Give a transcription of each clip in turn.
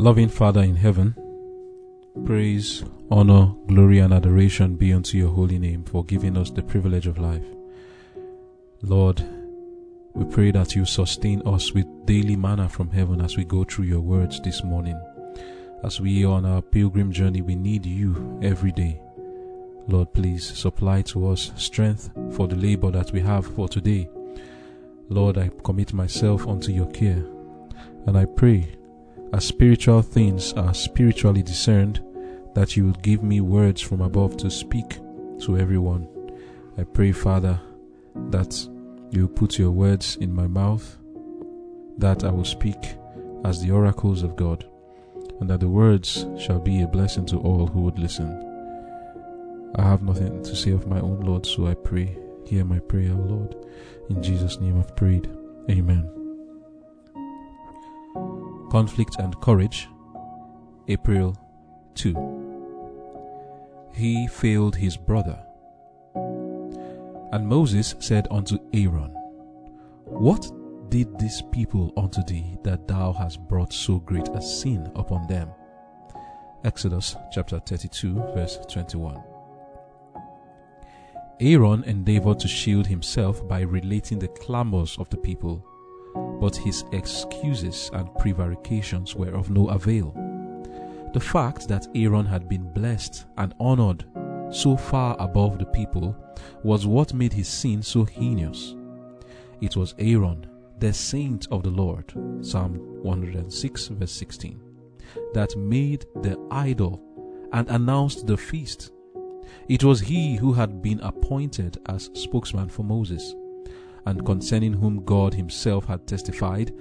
Loving Father in heaven, praise, honor, glory, and adoration be unto your holy name for giving us the privilege of life. Lord, we pray that you sustain us with daily manna from heaven as we go through your words this morning. As we are on our pilgrim journey, we need you every day. Lord, please supply to us strength for the labor that we have for today. Lord, I commit myself unto your care, and I pray as spiritual things are spiritually discerned, that you would give me words from above to speak to everyone. I pray, Father, that you put your words in my mouth, that I will speak as the oracles of God, and that the words shall be a blessing to all who would listen. I have nothing to say of my own, Lord, so I pray. Hear my prayer, Lord. In Jesus' name I've prayed. Amen. Conflict and Courage, April 2. He failed his brother. And Moses said unto Aaron, What did this people unto thee that thou hast brought so great a sin upon them? Exodus chapter 32, verse 21. Aaron endeavored to shield himself by relating the clamors of the people but his excuses and prevarications were of no avail. The fact that Aaron had been blessed and honored so far above the people was what made his sin so heinous. It was Aaron, the saint of the Lord, Psalm 106, verse 16, that made the idol and announced the feast. It was he who had been appointed as spokesman for Moses and concerning whom God Himself had testified,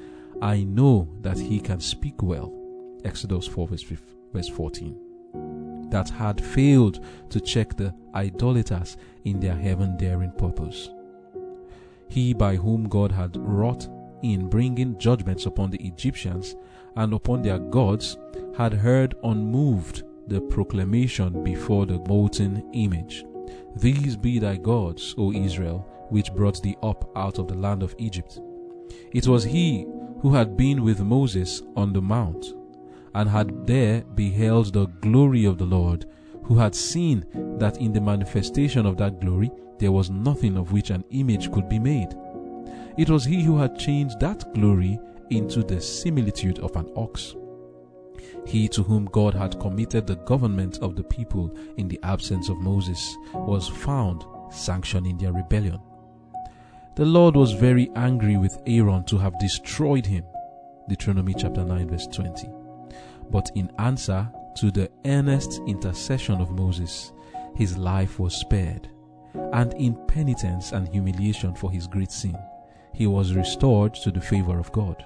I know that He can speak well. Exodus 4, verse 14. That had failed to check the idolaters in their heaven daring purpose. He by whom God had wrought in bringing judgments upon the Egyptians and upon their gods had heard unmoved the proclamation before the molten image. These be thy gods, O Israel, which brought thee up out of the land of Egypt. It was he who had been with Moses on the mount, and had there beheld the glory of the Lord, who had seen that in the manifestation of that glory there was nothing of which an image could be made. It was he who had changed that glory into the similitude of an ox. He to whom God had committed the government of the people in the absence of Moses was found sanctioning their rebellion. The Lord was very angry with Aaron to have destroyed him. Deuteronomy chapter 9 verse 20. But in answer to the earnest intercession of Moses, his life was spared. And in penitence and humiliation for his great sin, he was restored to the favor of God.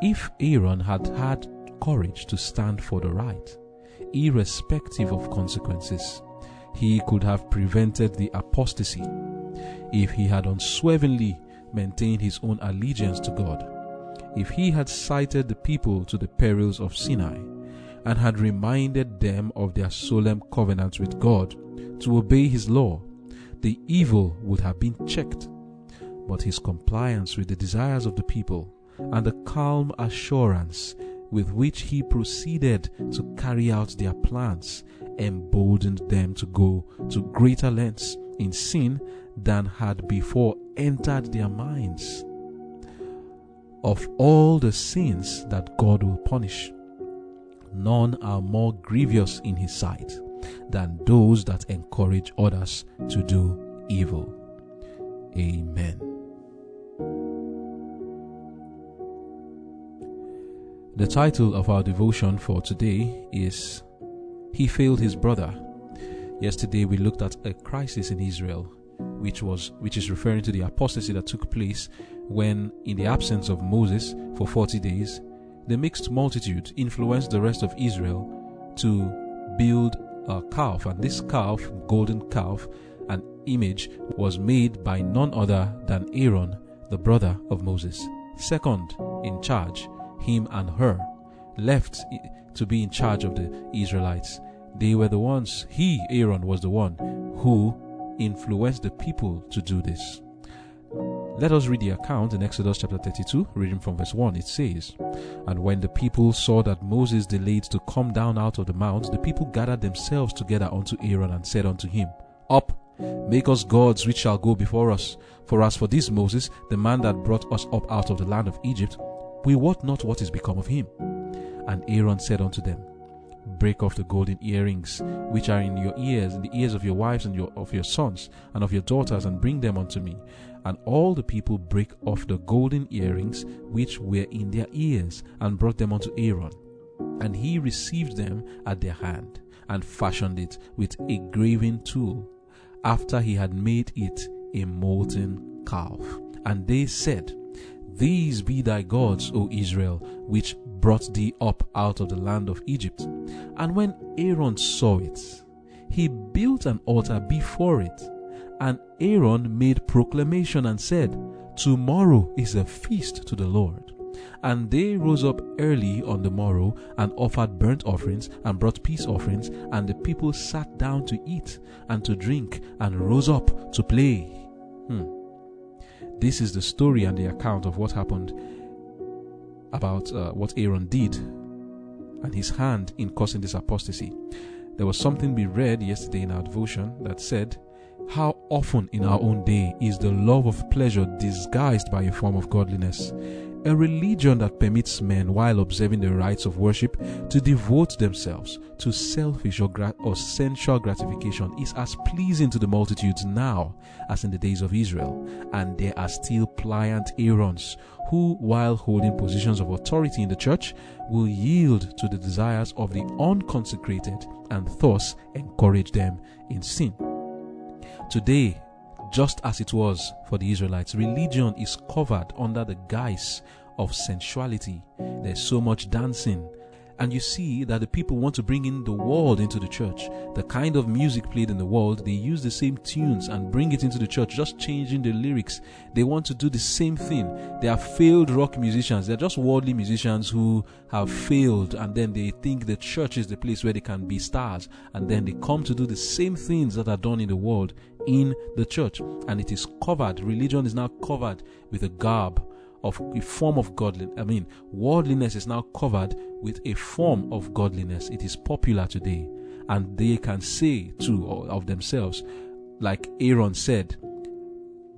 If Aaron had had courage to stand for the right, irrespective of consequences, he could have prevented the apostasy if he had unswervingly maintained his own allegiance to God, if he had cited the people to the perils of Sinai, and had reminded them of their solemn covenant with God to obey his law, the evil would have been checked. But his compliance with the desires of the people and the calm assurance with which he proceeded to carry out their plans emboldened them to go to greater lengths in sin than had before entered their minds. Of all the sins that God will punish, none are more grievous in His sight than those that encourage others to do evil. Amen. The title of our devotion for today is He Failed His Brother. Yesterday we looked at a crisis in Israel which was which is referring to the apostasy that took place when in the absence of Moses for 40 days the mixed multitude influenced the rest of Israel to build a calf and this calf golden calf an image was made by none other than Aaron the brother of Moses. Second in charge him and Hur left to be in charge of the Israelites. They were the ones he Aaron was the one who influence the people to do this. Let us read the account in Exodus chapter 32, reading from verse 1. It says, And when the people saw that Moses delayed to come down out of the mount, the people gathered themselves together unto Aaron and said unto him, Up, make us gods which shall go before us. For as for this Moses, the man that brought us up out of the land of Egypt, we wot not what is become of him. And Aaron said unto them, break off the golden earrings which are in your ears, in the ears of your wives and your, of your sons and of your daughters, and bring them unto me. And all the people break off the golden earrings which were in their ears, and brought them unto Aaron. And he received them at their hand, and fashioned it with a graving tool, after he had made it a molten calf. And they said, These be thy gods, O Israel, which brought thee up out of the land of Egypt. And when Aaron saw it, he built an altar before it. And Aaron made proclamation and said, Tomorrow is a feast to the Lord. And they rose up early on the morrow and offered burnt offerings and brought peace offerings, and the people sat down to eat and to drink and rose up to play. Hmm. This is the story and the account of what happened about uh, what Aaron did and his hand in causing this apostasy. There was something we read yesterday in our devotion that said, How often in our own day is the love of pleasure disguised by a form of godliness? A religion that permits men, while observing the rites of worship, to devote themselves to selfish or, or sensual gratification is as pleasing to the multitudes now as in the days of Israel. And there are still pliant Aarons who, while holding positions of authority in the church, will yield to the desires of the unconsecrated and thus encourage them in sin. Today, just as it was for the Israelites, religion is covered under the guise of sensuality. There's so much dancing, and you see that the people want to bring in the world into the church. The kind of music played in the world, they use the same tunes and bring it into the church, just changing the lyrics. They want to do the same thing. They are failed rock musicians. They're just worldly musicians who have failed, and then they think the church is the place where they can be stars. And then they come to do the same things that are done in the world in the church. And it is covered, religion is now covered with a garb of a form of godliness. I mean, worldliness is now covered with a form of godliness. It is popular today. And they can say too of themselves, like Aaron said,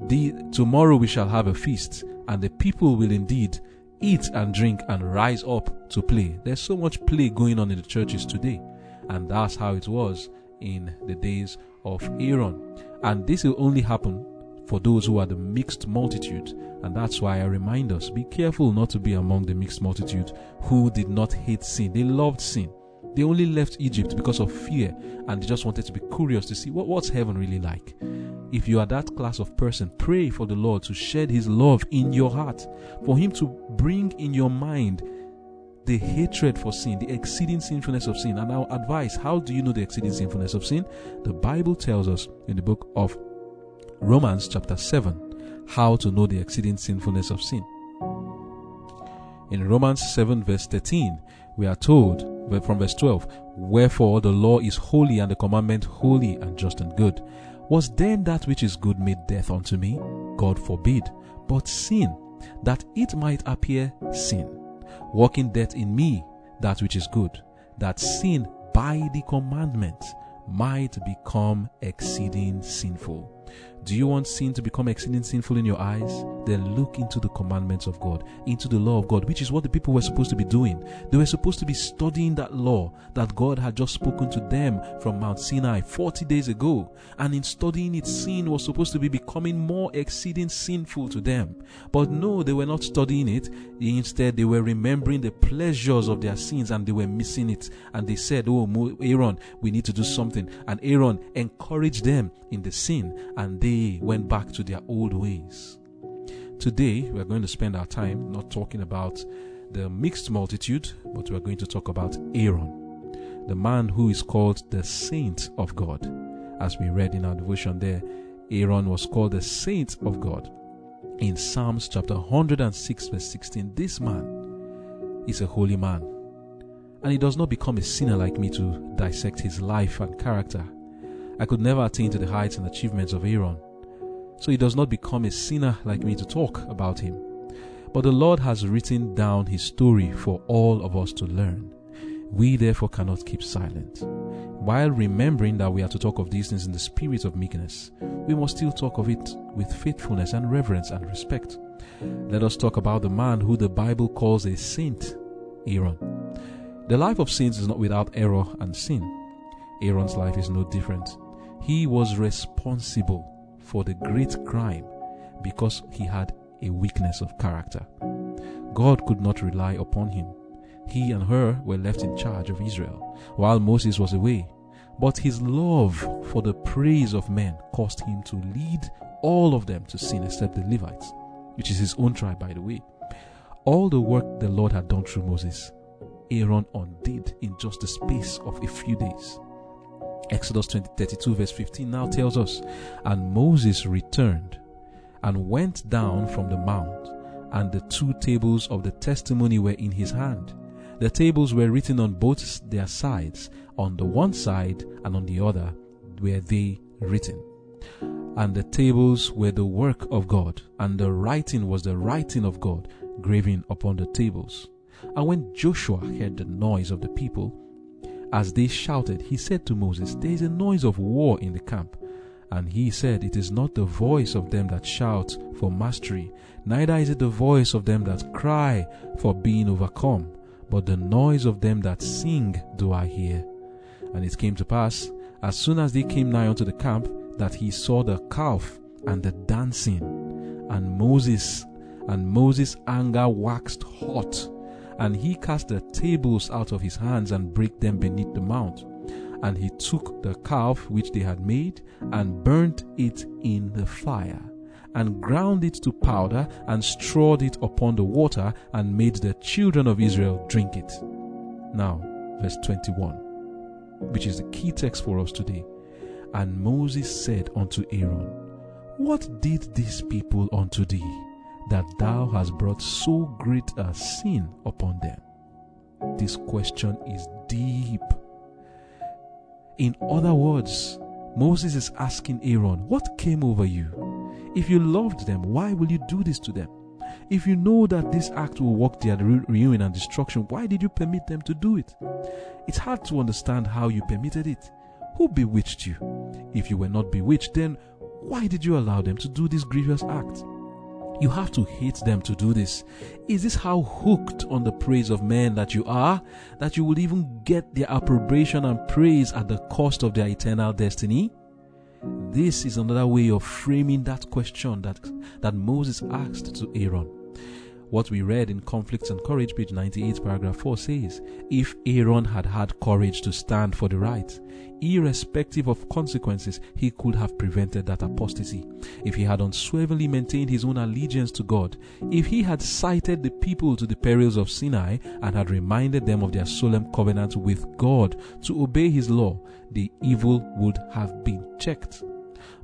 the, tomorrow we shall have a feast, and the people will indeed eat and drink and rise up to play. There's so much play going on in the churches today, and that's how it was in the days of Aaron. And this will only happen for those who are the mixed multitude. And that's why I remind us be careful not to be among the mixed multitude who did not hate sin. They loved sin. They only left Egypt because of fear and they just wanted to be curious to see what, what's heaven really like. If you are that class of person, pray for the Lord to shed His love in your heart, for Him to bring in your mind the hatred for sin, the exceeding sinfulness of sin. And our advice how do you know the exceeding sinfulness of sin? The Bible tells us in the book of Romans chapter 7 How to know the exceeding sinfulness of sin. In Romans 7, verse 13, we are told from verse 12, Wherefore the law is holy and the commandment holy and just and good. Was then that which is good made death unto me? God forbid. But sin, that it might appear sin, working death in me, that which is good, that sin by the commandment might become exceeding sinful. Do you want sin to become exceeding sinful in your eyes? Then look into the commandments of God, into the law of God, which is what the people were supposed to be doing. They were supposed to be studying that law that God had just spoken to them from Mount Sinai 40 days ago. And in studying it, sin was supposed to be becoming more exceeding sinful to them. But no, they were not studying it. Instead, they were remembering the pleasures of their sins and they were missing it. And they said, Oh, Aaron, we need to do something. And Aaron encouraged them in the sin and they they went back to their old ways. Today, we are going to spend our time not talking about the mixed multitude, but we are going to talk about Aaron, the man who is called the Saint of God. As we read in our devotion there, Aaron was called the Saint of God. In Psalms chapter 106, verse 16, this man is a holy man. And he does not become a sinner like me to dissect his life and character. I could never attain to the heights and achievements of Aaron. so he does not become a sinner like me to talk about him. But the Lord has written down his story for all of us to learn. We therefore cannot keep silent. While remembering that we are to talk of these things in the spirit of meekness, we must still talk of it with faithfulness and reverence and respect. Let us talk about the man who the Bible calls a saint, Aaron. The life of saints is not without error and sin. Aaron's life is no different. He was responsible for the great crime because he had a weakness of character. God could not rely upon him. He and Hur were left in charge of Israel while Moses was away. But his love for the praise of men caused him to lead all of them to sin except the Levites, which is his own tribe, by the way. All the work the Lord had done through Moses, Aaron undid in just the space of a few days. Exodus 20, 32, verse 15 now tells us, And Moses returned and went down from the mount, and the two tables of the testimony were in his hand. The tables were written on both their sides, on the one side and on the other were they written. And the tables were the work of God, and the writing was the writing of God, graven upon the tables. And when Joshua heard the noise of the people, as they shouted, he said to Moses, There is a noise of war in the camp. And he said, It is not the voice of them that shout for mastery, neither is it the voice of them that cry for being overcome, but the noise of them that sing do I hear. And it came to pass, as soon as they came nigh unto the camp, that he saw the calf and the dancing. And Moses, and Moses' anger waxed hot, and he cast the tables out of his hands and brake them beneath the mount. And he took the calf which they had made and burnt it in the fire, and ground it to powder, and strawed it upon the water, and made the children of Israel drink it. Now, verse 21, which is the key text for us today. And Moses said unto Aaron, What did these people unto thee, that thou hast brought so great a sin upon them? This question is deep. In other words, Moses is asking Aaron, What came over you? If you loved them, why will you do this to them? If you know that this act will work their ruin and destruction, why did you permit them to do it? It's hard to understand how you permitted it. Who bewitched you? If you were not bewitched, then why did you allow them to do this grievous act? You have to hate them to do this. Is this how hooked on the praise of men that you are, that you will even get their approbation and praise at the cost of their eternal destiny? This is another way of framing that question that, that Moses asked to Aaron. What we read in Conflicts and Courage, page 98, paragraph 4 says, If Aaron had had courage to stand for the right, irrespective of consequences, he could have prevented that apostasy. If he had unswervingly maintained his own allegiance to God, if he had cited the people to the perils of Sinai and had reminded them of their solemn covenant with God to obey his law, the evil would have been checked.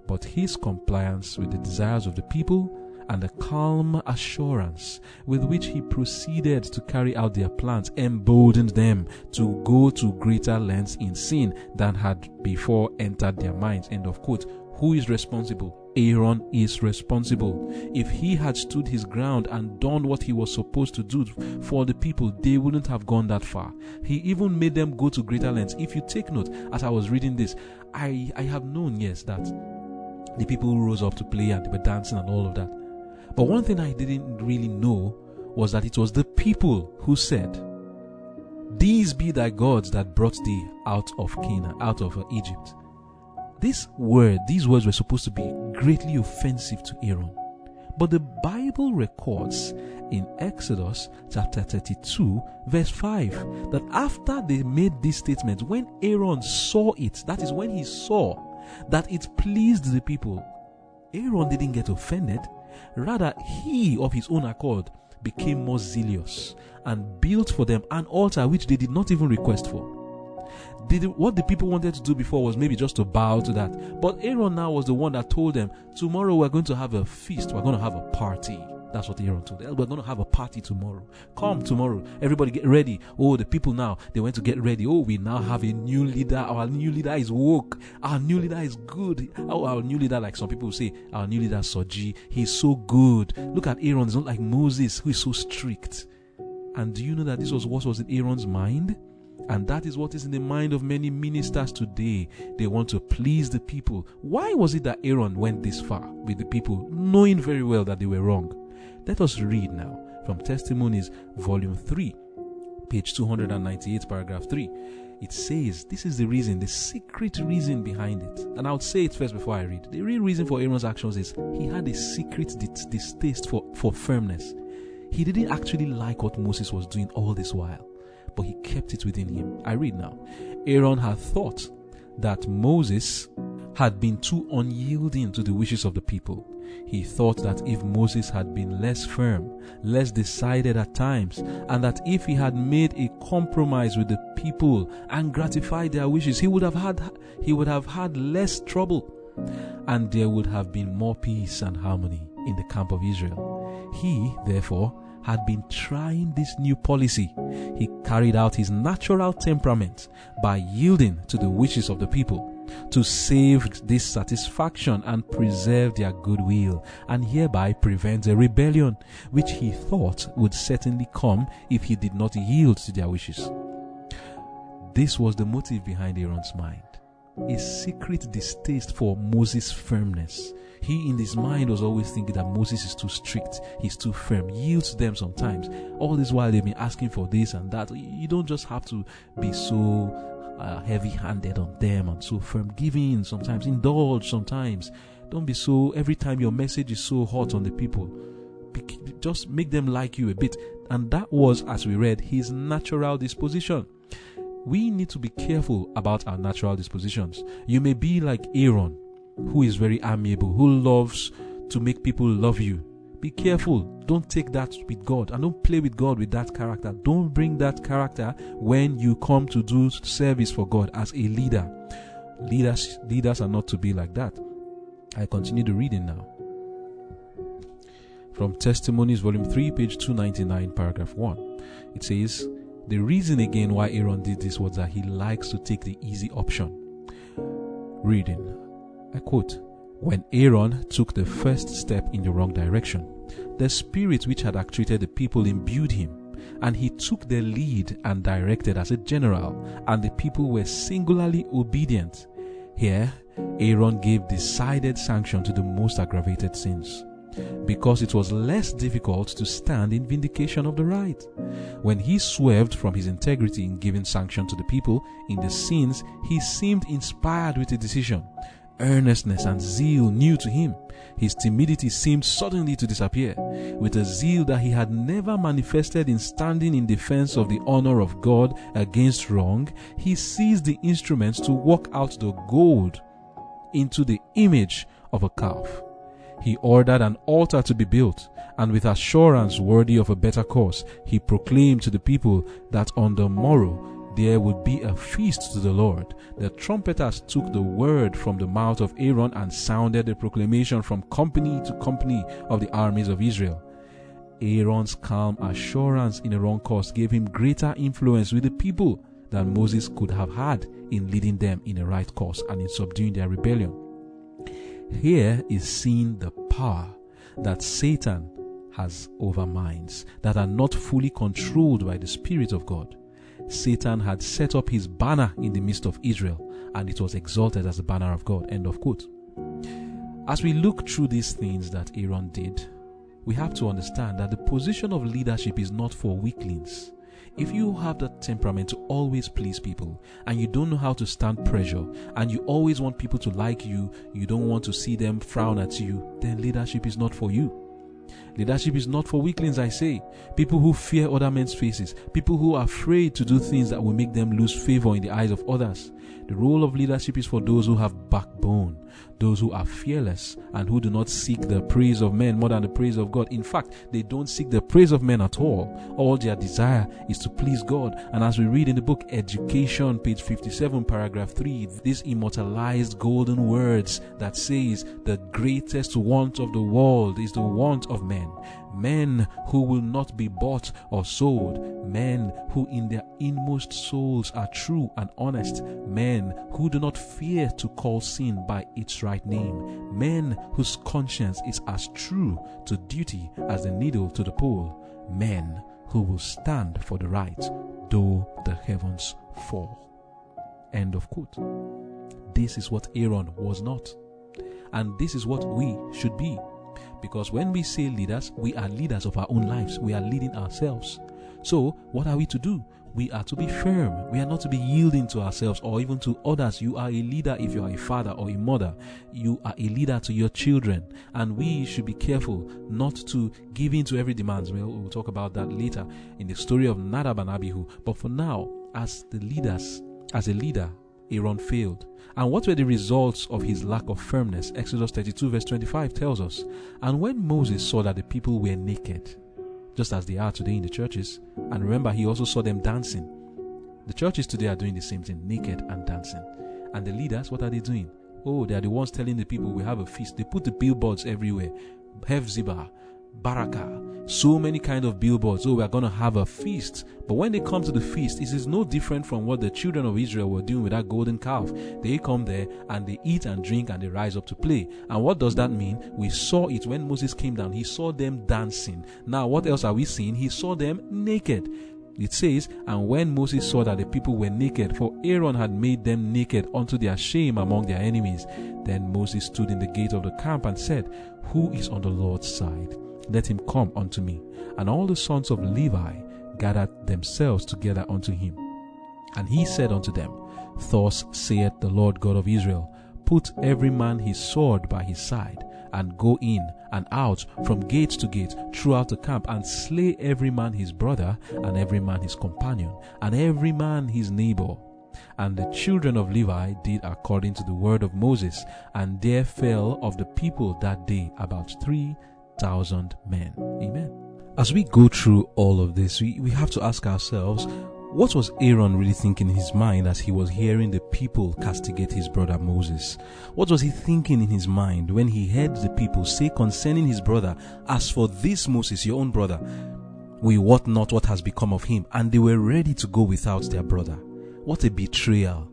But his compliance with the desires of the people and the calm assurance with which he proceeded to carry out their plans emboldened them to go to greater lengths in sin than had before entered their minds. End of quote. Who is responsible? Aaron is responsible. If he had stood his ground and done what he was supposed to do for the people, they wouldn't have gone that far. He even made them go to greater lengths. If you take note, as I was reading this, I, I have known, yes, that the people rose up to play and they were dancing and all of that. But one thing I didn't really know was that it was the people who said, These be thy gods that brought thee out of Canaan, out of uh, Egypt. This word, these words were supposed to be greatly offensive to Aaron. But the Bible records in Exodus chapter 32, verse 5, that after they made this statement, when Aaron saw it, that is when he saw that it pleased the people, Aaron didn't get offended. Rather, he of his own accord became more zealous and built for them an altar which they did not even request for. Did, what the people wanted to do before was maybe just to bow to that. But Aaron now was the one that told them, Tomorrow we're going to have a feast, we're going to have a party. That's what Aaron told. We're going to have a party tomorrow. Come tomorrow. Everybody get ready. Oh, the people now, they went to get ready. Oh, we now have a new leader. Our new leader is woke. Our new leader is good. Oh, our new leader, like some people say, our new leader, Soji, he's so good. Look at Aaron. He's not like Moses, who is so strict. And do you know that this was what was in Aaron's mind? And that is what is in the mind of many ministers today. They want to please the people. Why was it that Aaron went this far with the people, knowing very well that they were wrong? Let us read now from Testimonies, Volume 3, page 298, paragraph 3. It says, This is the reason, the secret reason behind it. And I would say it first before I read. The real reason for Aaron's actions is he had a secret distaste for, for firmness. He didn't actually like what Moses was doing all this while but he kept it within him. I read now. Aaron had thought that Moses had been too unyielding to the wishes of the people. He thought that if Moses had been less firm, less decided at times, and that if he had made a compromise with the people and gratified their wishes, he would have had he would have had less trouble, and there would have been more peace and harmony in the camp of Israel. He, therefore, had been trying this new policy. He carried out his natural temperament by yielding to the wishes of the people to save dissatisfaction and preserve their goodwill, and hereby prevent a rebellion which he thought would certainly come if he did not yield to their wishes. This was the motive behind Aaron's mind a secret distaste for Moses' firmness, he in his mind was always thinking that Moses is too strict, he's too firm, yields to them sometimes. All this while they've been asking for this and that. You don't just have to be so uh, heavy handed on them and so firm. Give in sometimes, indulge sometimes. Don't be so, every time your message is so hot on the people, be, just make them like you a bit. And that was, as we read, his natural disposition we need to be careful about our natural dispositions. You may be like Aaron, who is very amiable, who loves to make people love you. Be careful. Don't take that with God and don't play with God with that character. Don't bring that character when you come to do service for God as a leader. Leaders, leaders are not to be like that. I continue the reading now. From Testimonies, Volume 3, page 299, paragraph 1. It says, The reason again why Aaron did this was that he likes to take the easy option. Reading I quote, When Aaron took the first step in the wrong direction, the spirit which had actuated the people imbued him, and he took the lead and directed as a general, and the people were singularly obedient. Here, Aaron gave decided sanction to the most aggravated sins because it was less difficult to stand in vindication of the right. When he swerved from his integrity in giving sanction to the people in the sins, he seemed inspired with a decision earnestness and zeal new to him. His timidity seemed suddenly to disappear. With a zeal that he had never manifested in standing in defense of the honor of God against wrong, he seized the instruments to work out the gold into the image of a calf. He ordered an altar to be built, and with assurance worthy of a better cause, he proclaimed to the people that on the morrow there would be a feast to the Lord. The trumpeters took the word from the mouth of Aaron and sounded the proclamation from company to company of the armies of Israel. Aaron's calm assurance in a wrong course gave him greater influence with the people than Moses could have had in leading them in a right course and in subduing their rebellion. Here is seen the power that Satan has over minds that are not fully controlled by the Spirit of God. Satan had set up his banner in the midst of Israel, and it was exalted as the banner of God. End of quote. As we look through these things that Aaron did, we have to understand that the position of leadership is not for weaklings. If you have that temperament to always please people and you don't know how to stand pressure and you always want people to like you, you don't want to see them frown at you, then leadership is not for you. Leadership is not for weaklings, I say. People who fear other men's faces, people who are afraid to do things that will make them lose favor in the eyes of others. The role of leadership is for those who have backbone, those who are fearless, and who do not seek the praise of men more than the praise of God. In fact, they don't seek the praise of men at all. All their desire is to please God. And as we read in the book Education, page 57, paragraph 3, these immortalized golden words that says, The greatest want of the world is the want of men men, men who will not be bought or sold, men who in their inmost souls are true and honest, men who do not fear to call sin by its right name, men whose conscience is as true to duty as the needle to the pole, men who will stand for the right, though the heavens fall. End of quote. This is what Aaron was not. And this is what we should be. Because when we say leaders, we are leaders of our own lives. We are leading ourselves. So, what are we to do? We are to be firm. We are not to be yielding to ourselves or even to others. You are a leader if you are a father or a mother. You are a leader to your children. And we should be careful not to give in to every demand. We'll, we'll talk about that later in the story of Nadab and Abihu. But for now, as the leaders, as a leader, Aaron failed. And what were the results of his lack of firmness? Exodus 32, verse 25 tells us. And when Moses saw that the people were naked, just as they are today in the churches, and remember, he also saw them dancing. The churches today are doing the same thing, naked and dancing. And the leaders, what are they doing? Oh, they are the ones telling the people we have a feast. They put the billboards everywhere. Hefzibah, Baraka, so many kind of billboards. Oh, we are going to have a feast. But when they come to the feast, it is no different from what the children of Israel were doing with that golden calf. They come there and they eat and drink and they rise up to play. And what does that mean? We saw it when Moses came down. He saw them dancing. Now, what else are we seeing? He saw them naked. It says, And when Moses saw that the people were naked, for Aaron had made them naked unto their shame among their enemies, then Moses stood in the gate of the camp and said, Who is on the Lord's side? Let him come unto me. And all the sons of Levi gathered themselves together unto him. And he said unto them, Thus saith the Lord God of Israel, Put every man his sword by his side, and go in and out from gate to gate throughout the camp, and slay every man his brother, and every man his companion, and every man his neighbor. And the children of Levi did according to the word of Moses, and there fell of the people that day about three thousand men. Amen. As we go through all of this, we, we have to ask ourselves, what was Aaron really thinking in his mind as he was hearing the people castigate his brother Moses? What was he thinking in his mind when he heard the people say concerning his brother, As for this Moses, your own brother, we wot not what has become of him, and they were ready to go without their brother. What a betrayal!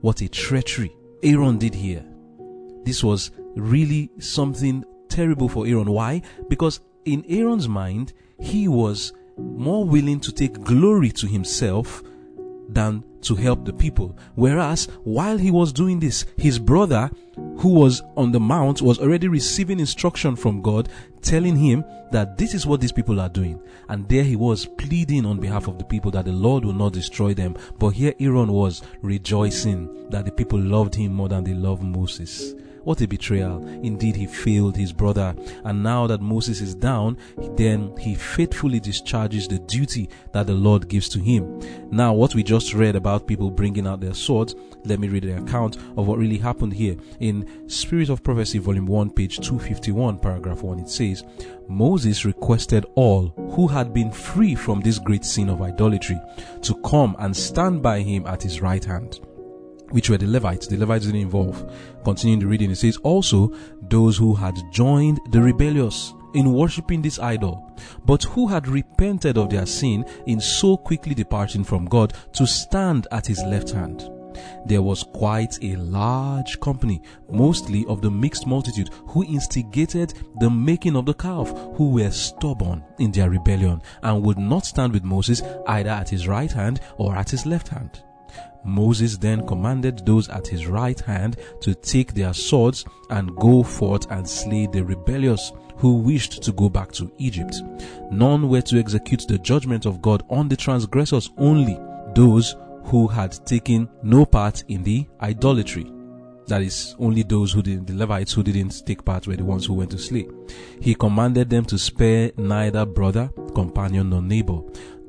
What a treachery Aaron did here. This was really something terrible for Aaron. Why? Because in Aaron's mind, he was more willing to take glory to himself than to help the people. Whereas while he was doing this, his brother who was on the mount was already receiving instruction from God telling him that this is what these people are doing. And there he was pleading on behalf of the people that the Lord will not destroy them. But here Aaron was rejoicing that the people loved him more than they loved Moses. What a betrayal. Indeed, he failed his brother. And now that Moses is down, then he faithfully discharges the duty that the Lord gives to him. Now, what we just read about people bringing out their swords, let me read the account of what really happened here. In Spirit of Prophecy, Volume 1, page 251, paragraph 1, it says, Moses requested all who had been free from this great sin of idolatry to come and stand by him at his right hand which were the Levites. The Levites didn't involve. Continuing the reading, it says, Also, those who had joined the rebellious in worshipping this idol, but who had repented of their sin in so quickly departing from God to stand at his left hand. There was quite a large company, mostly of the mixed multitude, who instigated the making of the calf, who were stubborn in their rebellion and would not stand with Moses either at his right hand or at his left hand. Moses then commanded those at his right hand to take their swords and go forth and slay the rebellious who wished to go back to Egypt. None were to execute the judgment of God on the transgressors, only those who had taken no part in the idolatry. That is, only those who didn't, the Levites who didn't take part were the ones who went to slay. He commanded them to spare neither brother, companion, nor neighbor.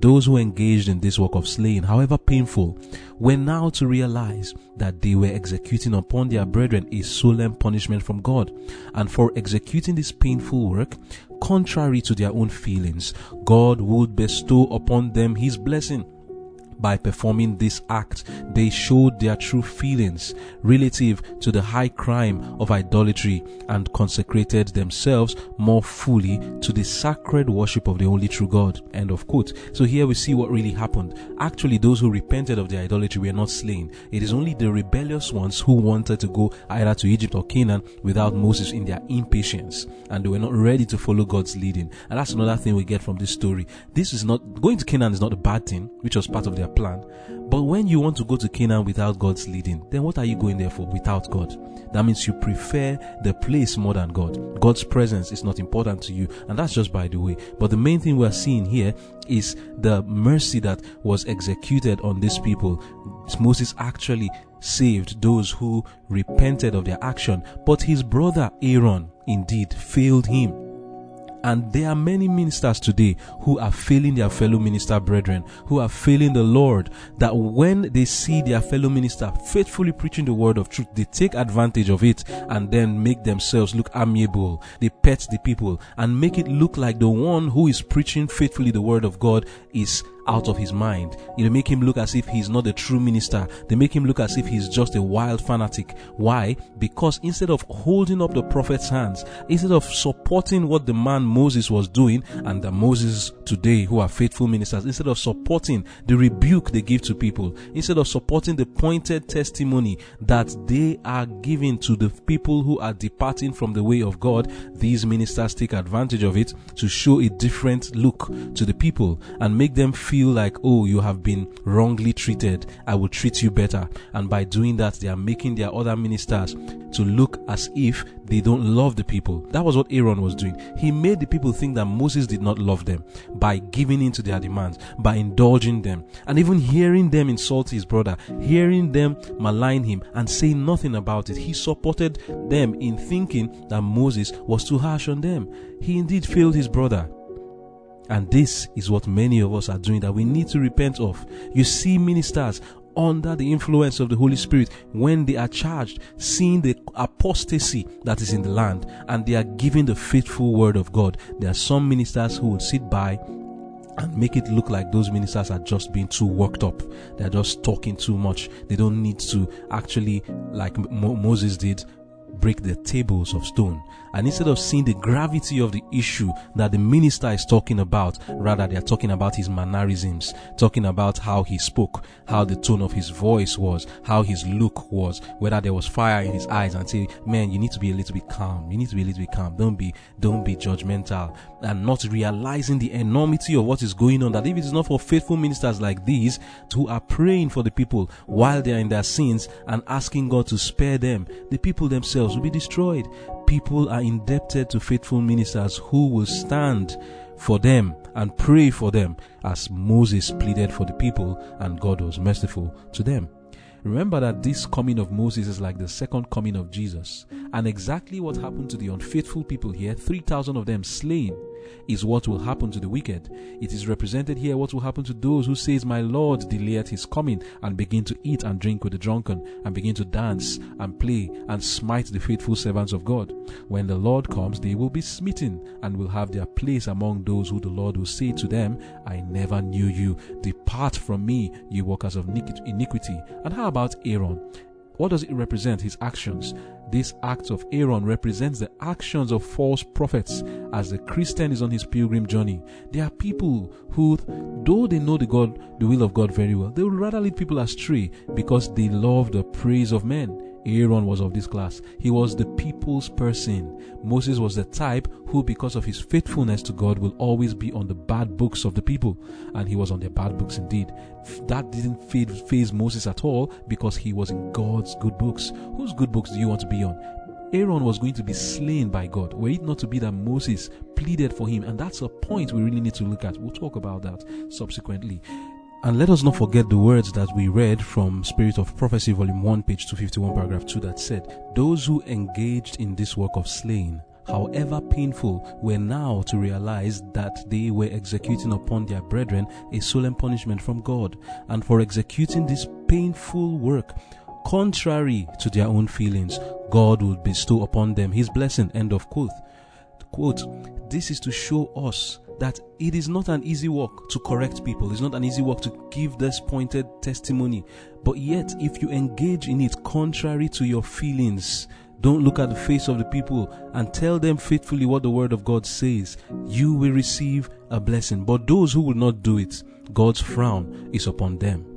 Those who engaged in this work of slaying, however painful, were now to realize that they were executing upon their brethren a solemn punishment from God. And for executing this painful work, contrary to their own feelings, God would bestow upon them his blessing. By performing this act. They showed their true feelings relative to the high crime of idolatry and consecrated themselves more fully to the sacred worship of the only true God. End of quote. So here we see what really happened. Actually, those who repented of their idolatry were not slain. It is only the rebellious ones who wanted to go either to Egypt or Canaan without Moses in their impatience and they were not ready to follow God's leading. And that's another thing we get from this story. This is not going to Canaan is not a bad thing, which was part of their plan. But when you want to go to Canaan without God's leading, then what are you going there for without God? That means you prefer the place more than God. God's presence is not important to you, and that's just by the way. But the main thing we're seeing here is the mercy that was executed on these people. Moses actually saved those who repented of their action, but his brother Aaron indeed failed him. And there are many ministers today who are failing their fellow minister brethren, who are failing the Lord, that when they see their fellow minister faithfully preaching the word of truth, they take advantage of it and then make themselves look amiable. They pet the people and make it look like the one who is preaching faithfully the word of God is out of his mind. You know, make him look as if he's not a true minister. They make him look as if he's just a wild fanatic. Why? Because instead of holding up the prophet's hands, instead of supporting what the man Moses was doing, and the Moses today who are faithful ministers, instead of supporting the rebuke they give to people, instead of supporting the pointed testimony that they are giving to the people who are departing from the way of God, these ministers take advantage of it to show a different look to the people and make them feel like, oh, you have been wrongly treated, I will treat you better. And by doing that, they are making their other ministers to look as if they don't love the people. That was what Aaron was doing. He made the people think that Moses did not love them by giving in to their demands, by indulging them, and even hearing them insult his brother, hearing them malign him, and say nothing about it. He supported them in thinking that Moses was too harsh on them. He indeed failed his brother. And this is what many of us are doing that we need to repent of. You see ministers under the influence of the Holy Spirit when they are charged, seeing the apostasy that is in the land, and they are giving the faithful word of God. There are some ministers who will sit by and make it look like those ministers are just being too worked up. They're just talking too much. They don't need to actually, like Mo- Moses did, break the tables of stone. And instead of seeing the gravity of the issue that the minister is talking about, rather they are talking about his mannerisms, talking about how he spoke, how the tone of his voice was, how his look was, whether there was fire in his eyes and say, man, you need to be a little bit calm. You need to be a little bit calm. Don't be, don't be judgmental and not realizing the enormity of what is going on. That if it is not for faithful ministers like these who are praying for the people while they are in their sins and asking God to spare them, the people themselves will be destroyed. People are indebted to faithful ministers who will stand for them and pray for them as Moses pleaded for the people and God was merciful to them. Remember that this coming of Moses is like the second coming of Jesus. And exactly what happened to the unfaithful people here, 3,000 of them slain, is what will happen to the wicked. It is represented here what will happen to those who says, My Lord delayed his coming and begin to eat and drink with the drunken and begin to dance and play and smite the faithful servants of God. When the Lord comes, they will be smitten and will have their place among those who the Lord will say to them, I never knew you. Depart from me, you workers of iniquity. And how about Aaron? What does it represent? His actions. This act of Aaron represents the actions of false prophets as the Christian is on his pilgrim journey. There are people who, though they know the God, the will of God very well, they would rather lead people astray because they love the praise of men. Aaron was of this class. He was the people's person. Moses was the type who, because of his faithfulness to God, will always be on the bad books of the people. And he was on their bad books indeed. That didn't faze Moses at all because he was in God's good books. Whose good books do you want to be on? Aaron was going to be slain by God. Were it not to be that Moses pleaded for him, and that's a point we really need to look at. We'll talk about that subsequently. And let us not forget the words that we read from Spirit of Prophecy, Volume 1, page 251, paragraph 2, that said, Those who engaged in this work of slaying, however painful, were now to realize that they were executing upon their brethren a solemn punishment from God, and for executing this painful work, contrary to their own feelings, God would bestow upon them his blessing. End of quote. Quote, this is to show us that it is not an easy work to correct people. It's not an easy work to give this pointed testimony. But yet, if you engage in it contrary to your feelings, don't look at the face of the people and tell them faithfully what the word of God says. You will receive a blessing. But those who will not do it, God's frown is upon them.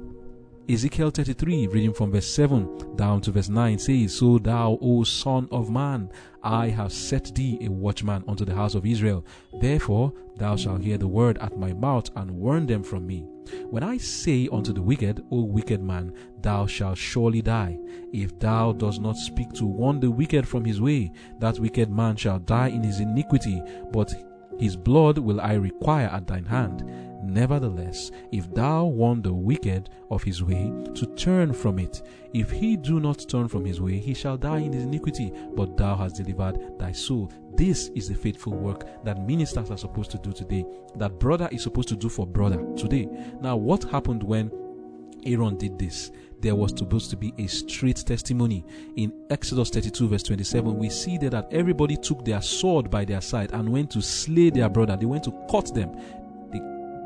Ezekiel 33, reading from verse 7 down to verse 9, says, So thou, O Son of Man, I have set thee a watchman unto the house of Israel. Therefore thou shalt hear the word at my mouth and warn them from me. When I say unto the wicked, O wicked man, thou shalt surely die. If thou dost not speak to warn the wicked from his way, that wicked man shall die in his iniquity, but his blood will I require at thine hand. Nevertheless, if thou warn the wicked of his way to turn from it, if he do not turn from his way, he shall die in his iniquity, but thou hast delivered thy soul. This is the faithful work that ministers are supposed to do today, that brother is supposed to do for brother today. Now, what happened when Aaron did this? There was supposed to be a straight testimony. In Exodus 32, verse 27, we see there that everybody took their sword by their side and went to slay their brother. They went to cut them.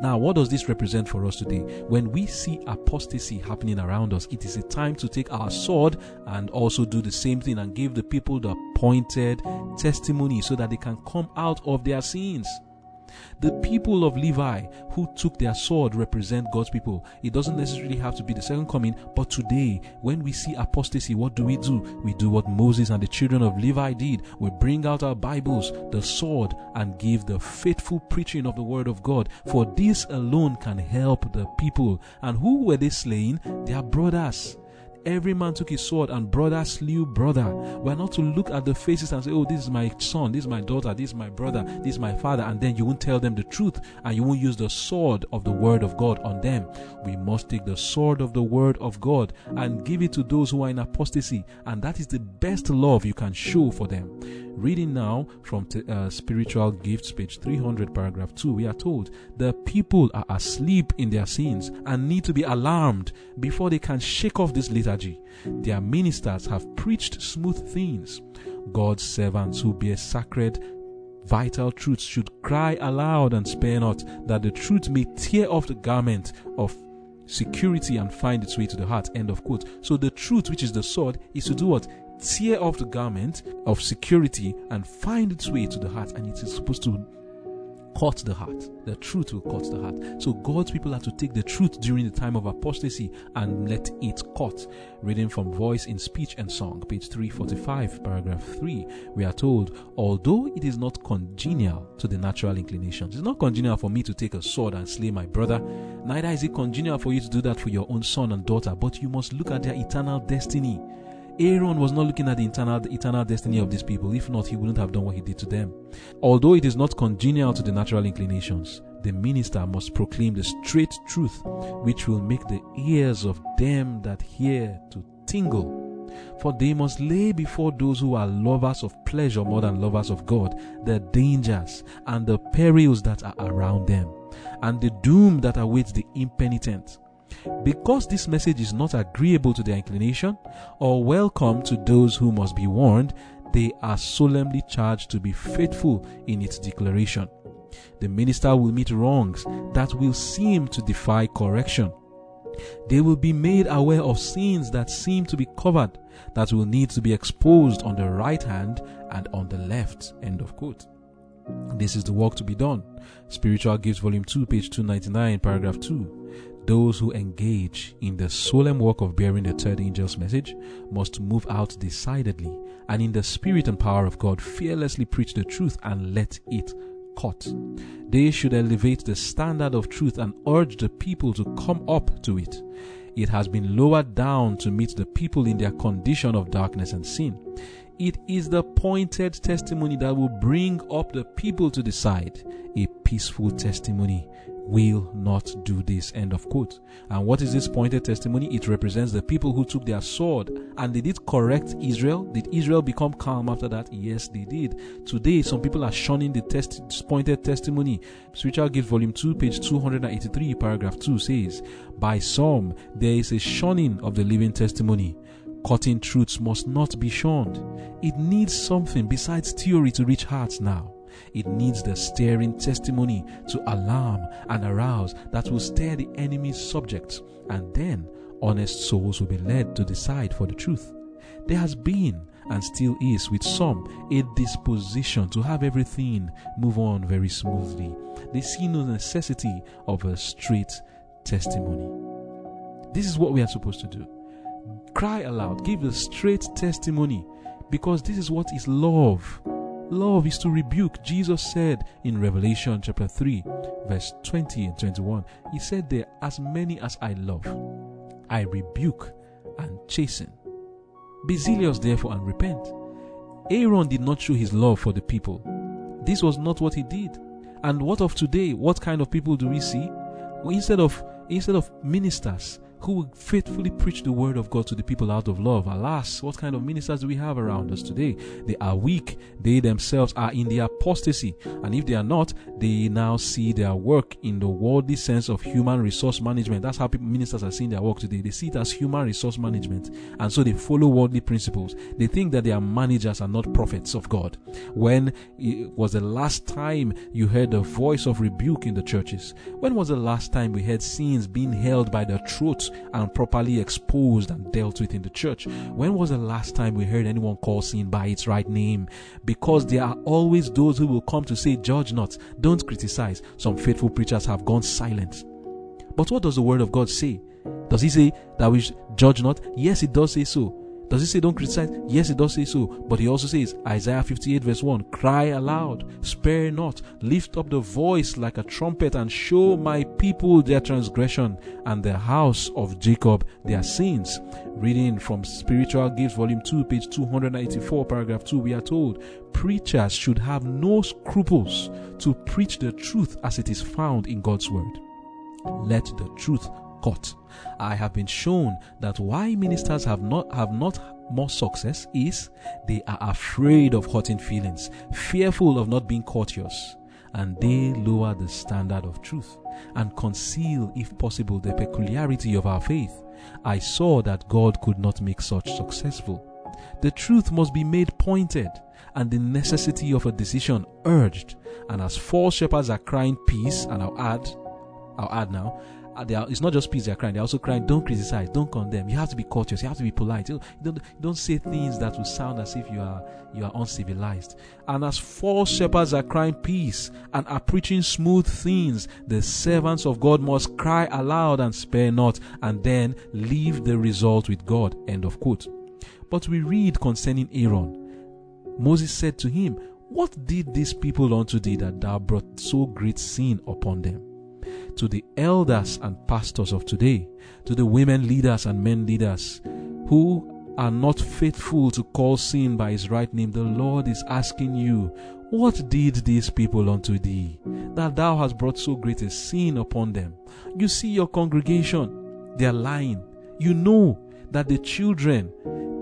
Now, what does this represent for us today? When we see apostasy happening around us, it is a time to take our sword and also do the same thing and give the people the pointed testimony so that they can come out of their sins. The people of Levi who took their sword represent God's people. It doesn't necessarily have to be the second coming, but today, when we see apostasy, what do we do? We do what Moses and the children of Levi did. We bring out our Bibles, the sword, and give the faithful preaching of the word of God. For this alone can help the people. And who were they slaying? Their brothers. Every man took his sword and brother slew brother. We're not to look at the faces and say, Oh, this is my son, this is my daughter, this is my brother, this is my father, and then you won't tell them the truth and you won't use the sword of the word of God on them. We must take the sword of the word of God and give it to those who are in apostasy, and that is the best love you can show for them. Reading now from t- uh, Spiritual Gifts, page 300, paragraph 2, we are told the people are asleep in their sins and need to be alarmed before they can shake off this Their ministers have preached smooth things. God's servants who bear sacred vital truths should cry aloud and spare not, that the truth may tear off the garment of security and find its way to the heart. End of quote. So the truth, which is the sword, is to do what? tear off the garment of security and find its way to the heart, and it is supposed to cut the heart. The truth will cut the heart. So God's people are to take the truth during the time of apostasy and let it cut. Reading from Voice in Speech and Song, page 345, paragraph 3, we are told, although it is not congenial to the natural inclinations, it's not congenial for me to take a sword and slay my brother, neither is it congenial for you to do that for your own son and daughter, but you must look at their eternal destiny. Aaron was not looking at the eternal, the eternal destiny of these people. If not, he wouldn't have done what he did to them. Although it is not congenial to the natural inclinations, the minister must proclaim the straight truth, which will make the ears of them that hear to tingle. For they must lay before those who are lovers of pleasure more than lovers of God the dangers and the perils that are around them, and the doom that awaits the impenitent because this message is not agreeable to their inclination or welcome to those who must be warned, they are solemnly charged to be faithful in its declaration. The minister will meet wrongs that will seem to defy correction. They will be made aware of sins that seem to be covered, that will need to be exposed on the right hand and on the left. End of quote. This is the work to be done. Spiritual Gifts, Volume 2, page 299, paragraph 2. Those who engage in the solemn work of bearing the third angel's message must move out decidedly and in the spirit and power of God fearlessly preach the truth and let it cut. They should elevate the standard of truth and urge the people to come up to it. It has been lowered down to meet the people in their condition of darkness and sin. It is the pointed testimony that will bring up the people to decide a peaceful testimony will not do this. End of quote. And what is this pointed testimony? It represents the people who took their sword and they did correct Israel. Did Israel become calm after that? Yes, they did. Today, some people are shunning the test, pointed testimony. Spiritual Gift, Volume 2, page 283, paragraph 2 says, By some, there is a shunning of the living testimony. Cutting truths must not be shunned. It needs something besides theory to reach hearts now. It needs the stirring testimony to alarm and arouse that will stir the enemy's subjects, and then honest souls will be led to decide for the truth. There has been and still is with some a disposition to have everything move on very smoothly. They see no necessity of a straight testimony. This is what we are supposed to do. Cry aloud, give a straight testimony because this is what is love. Love is to rebuke. Jesus said in Revelation chapter 3, verse 20 and 21, He said there, As many as I love, I rebuke and chasten. Be zealous therefore and repent. Aaron did not show his love for the people. This was not what he did. And what of today? What kind of people do we see? Instead of instead of ministers who will faithfully preach the word of God to the people out of love. Alas, what kind of ministers do we have around us today? They are weak. They themselves are in the apostasy. And if they are not, they now see their work in the worldly sense of human resource management. That's how ministers are seeing their work today. They see it as human resource management. And so they follow worldly principles. They think that they are managers and not prophets of God. When was the last time you heard the voice of rebuke in the churches? When was the last time we heard sins being held by the throat and properly exposed and dealt with in the church. When was the last time we heard anyone call sin by its right name? Because there are always those who will come to say, Judge not, don't criticize. Some faithful preachers have gone silent. But what does the word of God say? Does he say that we judge not? Yes, it does say so. Does he say don't criticize? Yes, it does say so. But he also says, Isaiah 58 verse 1, cry aloud, spare not, lift up the voice like a trumpet and show my people their transgression and the house of Jacob their sins. Reading from Spiritual Gifts, volume 2, page 284, paragraph 2, we are told, preachers should have no scruples to preach the truth as it is found in God's word. Let the truth cut. I have been shown that why ministers have not have not more success is they are afraid of hurting feelings, fearful of not being courteous, and they lower the standard of truth and conceal, if possible, the peculiarity of our faith. I saw that God could not make such successful. The truth must be made pointed and the necessity of a decision urged. And as false shepherds are crying peace, and I'll add, I'll add now, Uh, are, it's not just peace they're crying, they're also crying, don't criticize, don't condemn. You have to be courteous, you have to be polite. You don't, don't say things that will sound as if you are you are uncivilized. And as false shepherds are crying peace and are preaching smooth things, the servants of God must cry aloud and spare not, and then leave the result with God. End of quote. But we read concerning Aaron. Moses said to him, What did these people unto thee that thou brought so great sin upon them? To the elders and pastors of today, to the women leaders and men leaders who are not faithful to call sin by his right name, the Lord is asking you, What did these people unto thee, that thou hast brought so great a sin upon them? You see your congregation, they are lying. You know that the children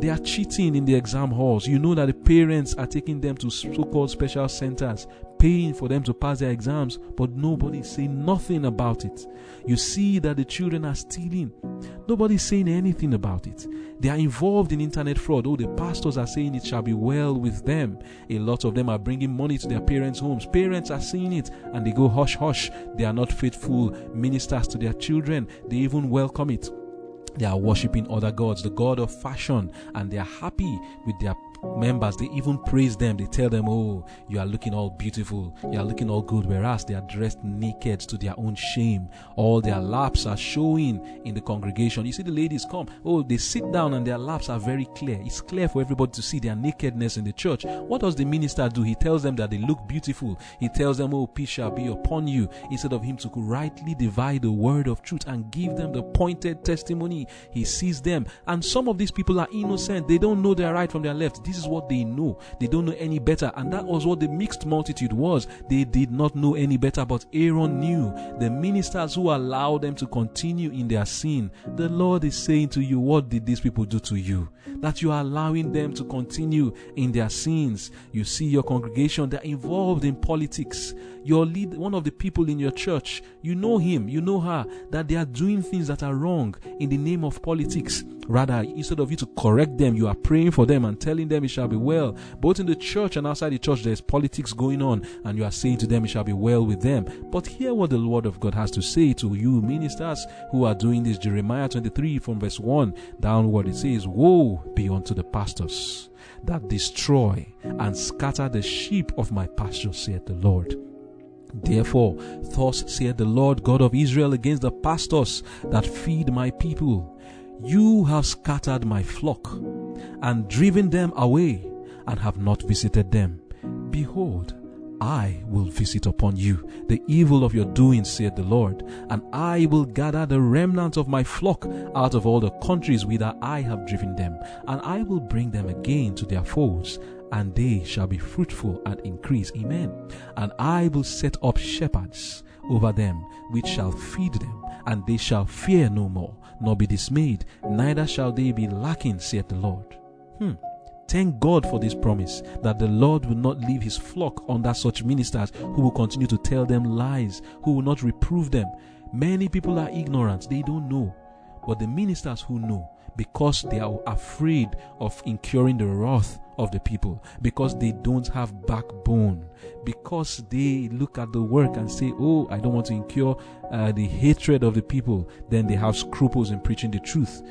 they are cheating in the exam halls. You know that the parents are taking them to so called special centers, paying for them to pass their exams, but nobody saying nothing about it. You see that the children are stealing. Nobody's saying anything about it. They are involved in internet fraud. Oh, the pastors are saying it shall be well with them. A lot of them are bringing money to their parents' homes. Parents are seeing it and they go hush hush. They are not faithful ministers to their children. They even welcome it they are worshiping other gods, the god of fashion, and they are happy with their members, they even praise them. They tell them, Oh, you are looking all beautiful. You are looking all good. Whereas they are dressed naked to their own shame. All their laps are showing in the congregation. You see the ladies come. Oh, they sit down and their laps are very clear. It's clear for everybody to see their nakedness in the church. What does the minister do? He tells them that they look beautiful. He tells them, Oh, peace shall be upon you. Instead of him to rightly divide the word of truth and give them the pointed testimony, he sees them. And some of these people are innocent. They don't know their right from their left. This is what they know. They don't know any better. And that was what the mixed multitude was. They did not know any better, but Aaron knew. The ministers who allowed them to continue in their sin. The Lord is saying to you, What did these people do to you? That you are allowing them to continue in their sins. You see your congregation, they're involved in politics. Your lead, one of the people in your church, you know him, you know her, that they are doing things that are wrong in the name of politics. Rather, instead of you to correct them, you are praying for them and telling them it shall be well. Both in the church and outside the church, there's politics going on, and you are saying to them it shall be well with them. But hear what the Word of God has to say to you, ministers who are doing this. Jeremiah 23 from verse 1 downward, it says, Woe be unto the pastors that destroy and scatter the sheep of my pasture, saith the Lord. Therefore, thus saith the Lord God of Israel against the pastors that feed my people you have scattered my flock and driven them away and have not visited them. Behold, I will visit upon you the evil of your doing, saith the Lord, and I will gather the remnant of my flock out of all the countries whither I have driven them, and I will bring them again to their folds, and they shall be fruitful and increase. Amen. And I will set up shepherds over them, which shall feed them, and they shall fear no more, nor be dismayed, neither shall they be lacking, saith the Lord. Hmm. Thank God for this promise that the Lord will not leave his flock under such ministers who will continue to tell them lies, who will not reprove them. Many people are ignorant, they don't know. But the ministers who know, because they are afraid of incurring the wrath of the people, because they don't have backbone, because they look at the work and say, Oh, I don't want to incur uh, the hatred of the people, then they have scruples in preaching the truth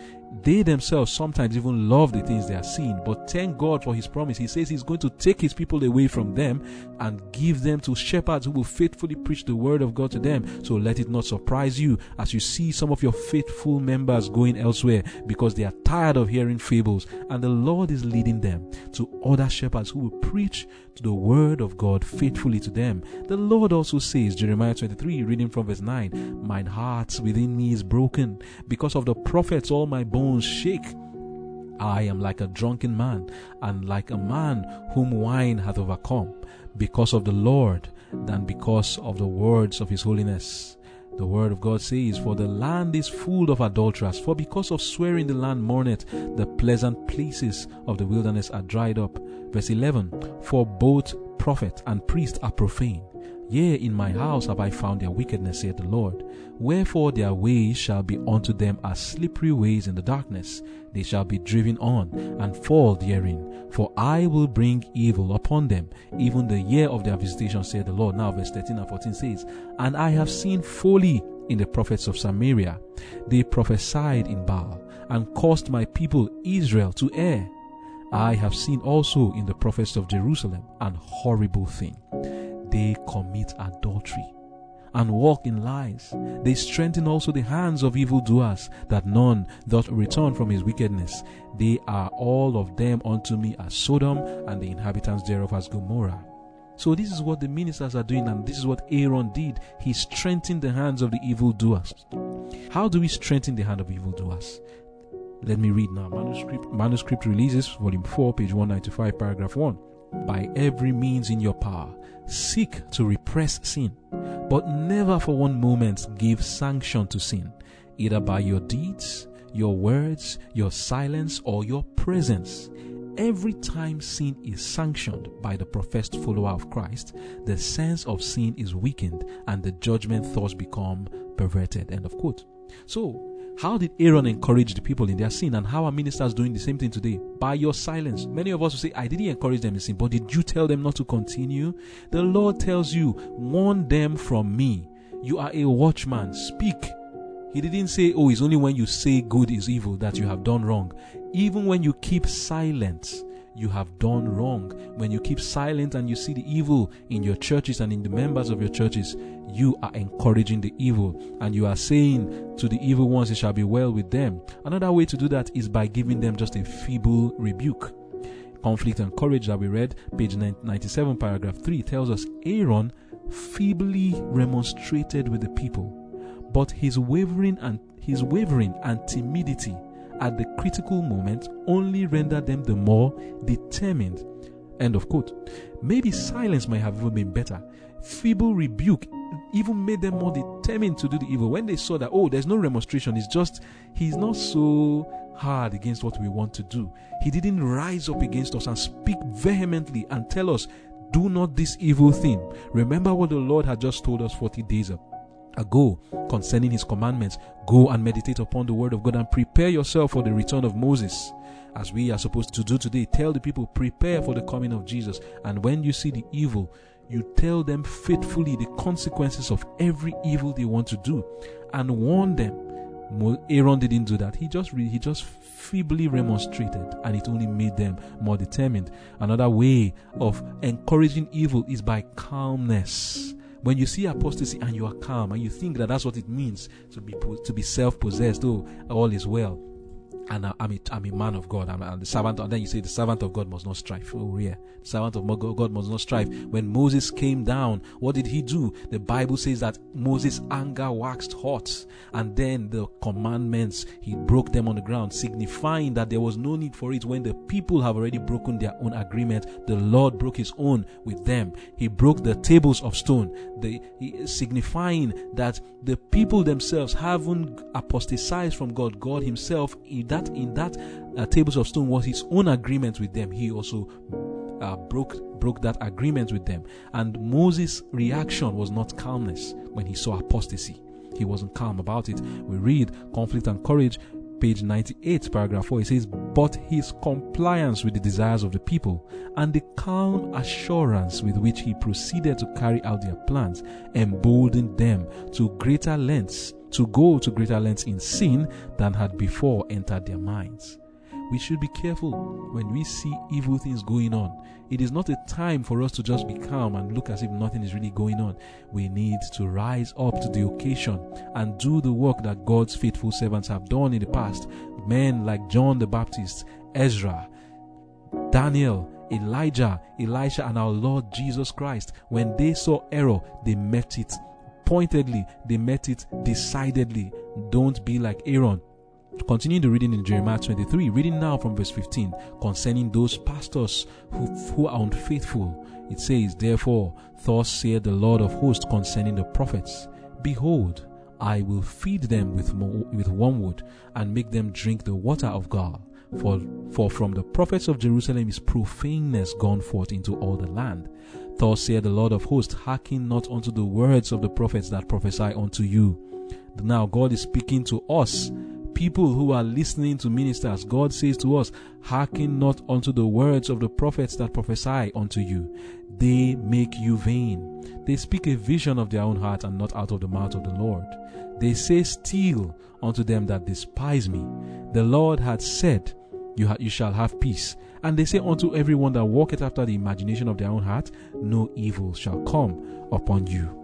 they themselves sometimes even love the things they are seeing. But thank God for His promise. He says He's going to take His people away from them and give them to shepherds who will faithfully preach the word of God to them. So let it not surprise you as you see some of your faithful members going elsewhere because they are tired of hearing fables and the Lord is leading them to other shepherds who will preach the word of God faithfully to them. The Lord also says, Jeremiah 23, reading from verse 9, Mine heart within me is broken. Because of the prophets, all my bones shake. I am like a drunken man, and like a man whom wine hath overcome, because of the Lord, than because of the words of his holiness. The word of God says, For the land is full of adulterers, for because of swearing the land mourneth, the pleasant places of the wilderness are dried up. Verse 11, For both prophet and priest are profane. Yea, in my house have I found their wickedness, saith the Lord. Wherefore their ways shall be unto them as slippery ways in the darkness. They shall be driven on and fall therein. For I will bring evil upon them, even the year of their visitation, saith the Lord. Now, verse 13 and 14 says, And I have seen folly in the prophets of Samaria. They prophesied in Baal, and caused my people Israel to err. I have seen also in the prophets of Jerusalem an horrible thing they commit adultery and walk in lies. They strengthen also the hands of evildoers, that none doth return from his wickedness. They are all of them unto me as Sodom, and the inhabitants thereof as Gomorrah. So this is what the ministers are doing, and this is what Aaron did. He strengthened the hands of the evildoers. How do we strengthen the hand of evildoers? Let me read now. Manuscript, manuscript releases, volume 4, page 195, paragraph 1. By every means in your power, seek to repress sin, but never for one moment give sanction to sin, either by your deeds, your words, your silence, or your presence. Every time sin is sanctioned by the professed follower of Christ, the sense of sin is weakened and the judgment thoughts become perverted. End of quote. So, how did Aaron encourage the people in their sin, and how are ministers doing the same thing today? By your silence. Many of us will say, I didn't encourage them in sin, but did you tell them not to continue? The Lord tells you, warn them from me. You are a watchman. Speak. He didn't say, Oh, it's only when you say good is evil that you have done wrong. Even when you keep silent, you have done wrong. When you keep silent and you see the evil in your churches and in the members of your churches, you are encouraging the evil and you are saying to the evil ones, It shall be well with them. Another way to do that is by giving them just a feeble rebuke. Conflict and Courage that we read, page 97, paragraph 3, tells us Aaron feebly remonstrated with the people, but his wavering and his wavering and timidity at the critical moment only render them the more determined. End of quote. Maybe silence might have even been better. Feeble rebuke even made them more determined to do the evil. When they saw that, oh, there's no remonstration, it's just, he's not so hard against what we want to do. He didn't rise up against us and speak vehemently and tell us, do not this evil thing. Remember what the Lord had just told us 40 days uh, go concerning his commandments. Go and meditate upon the word of God and prepare yourself for the return of Moses. As we are supposed to do today, tell the people, prepare for the coming of Jesus. And when you see the evil, you tell them faithfully the consequences of every evil they want to do and warn them. Aaron didn't do that. He just he just feebly remonstrated and it only made them more determined. Another way of encouraging evil is by calmness when you see apostasy and you are calm and you think that that's what it means to be to be self-possessed oh all is well and I, am a, I'm a man of God. I'm, I'm, the servant. And then you say the servant of God must not strive. Oh yeah, the servant of God must not strive. When Moses came down, what did he do? The Bible says that Moses' anger waxed hot, and then the commandments he broke them on the ground, signifying that there was no need for it. When the people have already broken their own agreement, the Lord broke His own with them. He broke the tables of stone, the, he, signifying that the people themselves haven't apostatized from God. God Himself, he, that in that uh, tables of stone was his own agreement with them. He also uh, broke broke that agreement with them. And Moses' reaction was not calmness when he saw apostasy. He wasn't calm about it. We read conflict and courage, page 98, paragraph 4. It says, But his compliance with the desires of the people and the calm assurance with which he proceeded to carry out their plans emboldened them to greater lengths to go to greater lengths in sin than had before entered their minds. We should be careful when we see evil things going on. It is not a time for us to just be calm and look as if nothing is really going on. We need to rise up to the occasion and do the work that God's faithful servants have done in the past. Men like John the Baptist, Ezra, Daniel, Elijah, Elisha, and our Lord Jesus Christ. When they saw error, they met it pointedly, they met it decidedly. Don't be like Aaron. Continue the reading in Jeremiah 23, reading now from verse 15 concerning those pastors who, who are unfaithful. It says, Therefore, thus saith the Lord of hosts concerning the prophets Behold, I will feed them with, with wormwood and make them drink the water of God. For, for from the prophets of Jerusalem is profaneness gone forth into all the land. Thus saith the Lord of hosts, hearken not unto the words of the prophets that prophesy unto you. Now God is speaking to us, people who are listening to ministers. God says to us, hearken not unto the words of the prophets that prophesy unto you. They make you vain. They speak a vision of their own heart and not out of the mouth of the Lord. They say still unto them that despise me. The Lord had said, you, ha- you shall have peace. And they say unto everyone that walketh after the imagination of their own heart, no evil shall come upon you.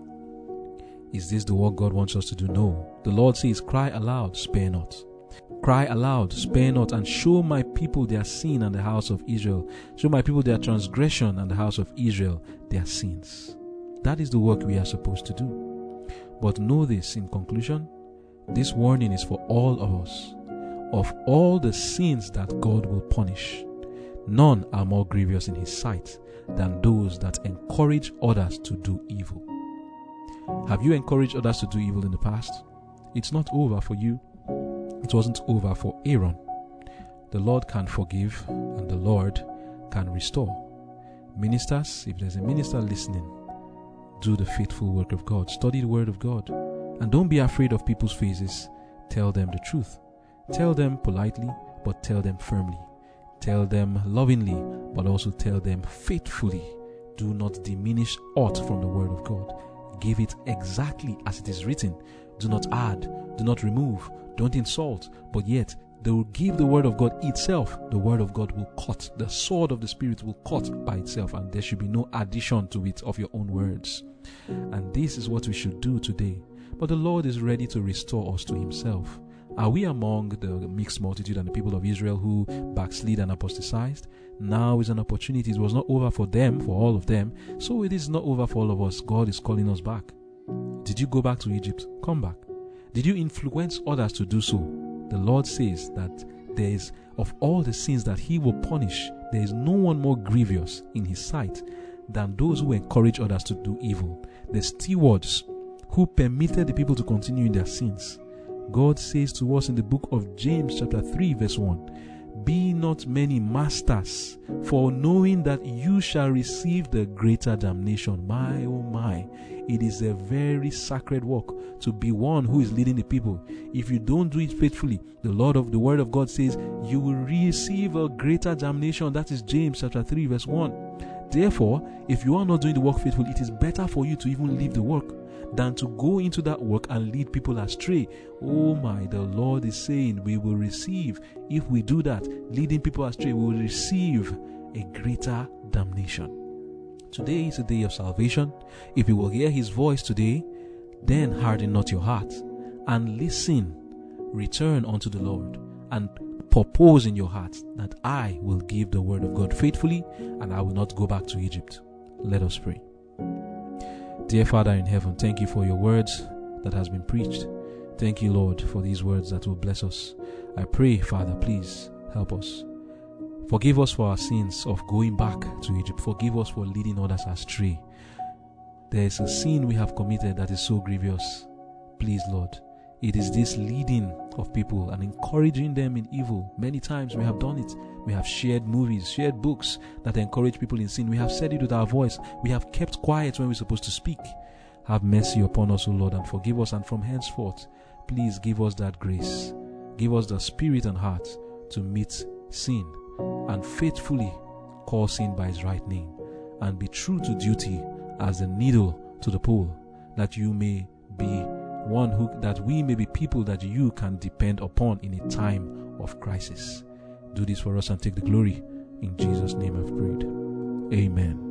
Is this the work God wants us to do? No. The Lord says, Cry aloud, spare not. Cry aloud, spare not, and show my people their sin and the house of Israel. Show my people their transgression and the house of Israel their sins. That is the work we are supposed to do. But know this in conclusion this warning is for all of us of all the sins that God will punish, none are more grievous in His sight than those that encourage others to do evil. Have you encouraged others to do evil in the past? It's not over for you. It wasn't over for Aaron. The Lord can forgive and the Lord can restore. Ministers, if there's a minister listening, do the faithful work of God. Study the Word of God. And don't be afraid of people's faces. Tell them the truth. Tell them politely, but tell them firmly. Tell them lovingly, but also tell them faithfully. Do not diminish aught from the word of God. Give it exactly as it is written. Do not add, do not remove, don't insult, but yet they will give the word of God itself. The word of God will cut. The sword of the Spirit will cut by itself, and there should be no addition to it of your own words. And this is what we should do today. But the Lord is ready to restore us to Himself. Are we among the mixed multitude and the people of Israel who backslid and apostatized? Now is an opportunity. It was not over for them, for all of them, so it is not over for all of us. God is calling us back. Did you go back to Egypt? Come back. Did you influence others to do so? The Lord says that there is, of all the sins that He will punish, there is no one more grievous in His sight than those who encourage others to do evil. The stewards who permitted the people to continue in their sins God says to us in the book of James, chapter 3, verse 1 Be not many masters, for knowing that you shall receive the greater damnation. My oh my, it is a very sacred work to be one who is leading the people. If you don't do it faithfully, the Lord of the Word of God says you will receive a greater damnation. That is James chapter 3, verse 1. Therefore, if you are not doing the work faithfully, it is better for you to even leave the work than to go into that work and lead people astray. Oh my, the Lord is saying we will receive, if we do that, leading people astray, we will receive a greater damnation. Today is a day of salvation. If you will hear his voice today, then harden not your heart and listen, return unto the Lord, and purpose in your heart that I will give the word of God faithfully and I will not go back to Egypt. Let us pray. Dear Father in heaven, thank you for your words that has been preached. Thank you, Lord, for these words that will bless us. I pray, Father, please help us. Forgive us for our sins of going back to Egypt. Forgive us for leading others astray. There is a sin we have committed that is so grievous. Please, Lord, it is this leading of people and encouraging them in evil. Many times we have done it. We have shared movies, shared books that encourage people in sin. We have said it with our voice. We have kept quiet when we're supposed to speak. Have mercy upon us, O Lord, and forgive us. And from henceforth, please give us that grace. Give us the spirit and heart to meet sin and faithfully call sin by its right name and be true to duty as a needle to the pole, that you may be one who that we may be people that you can depend upon in a time of crisis. Do this for us and take the glory. In Jesus' name I've prayed. Amen.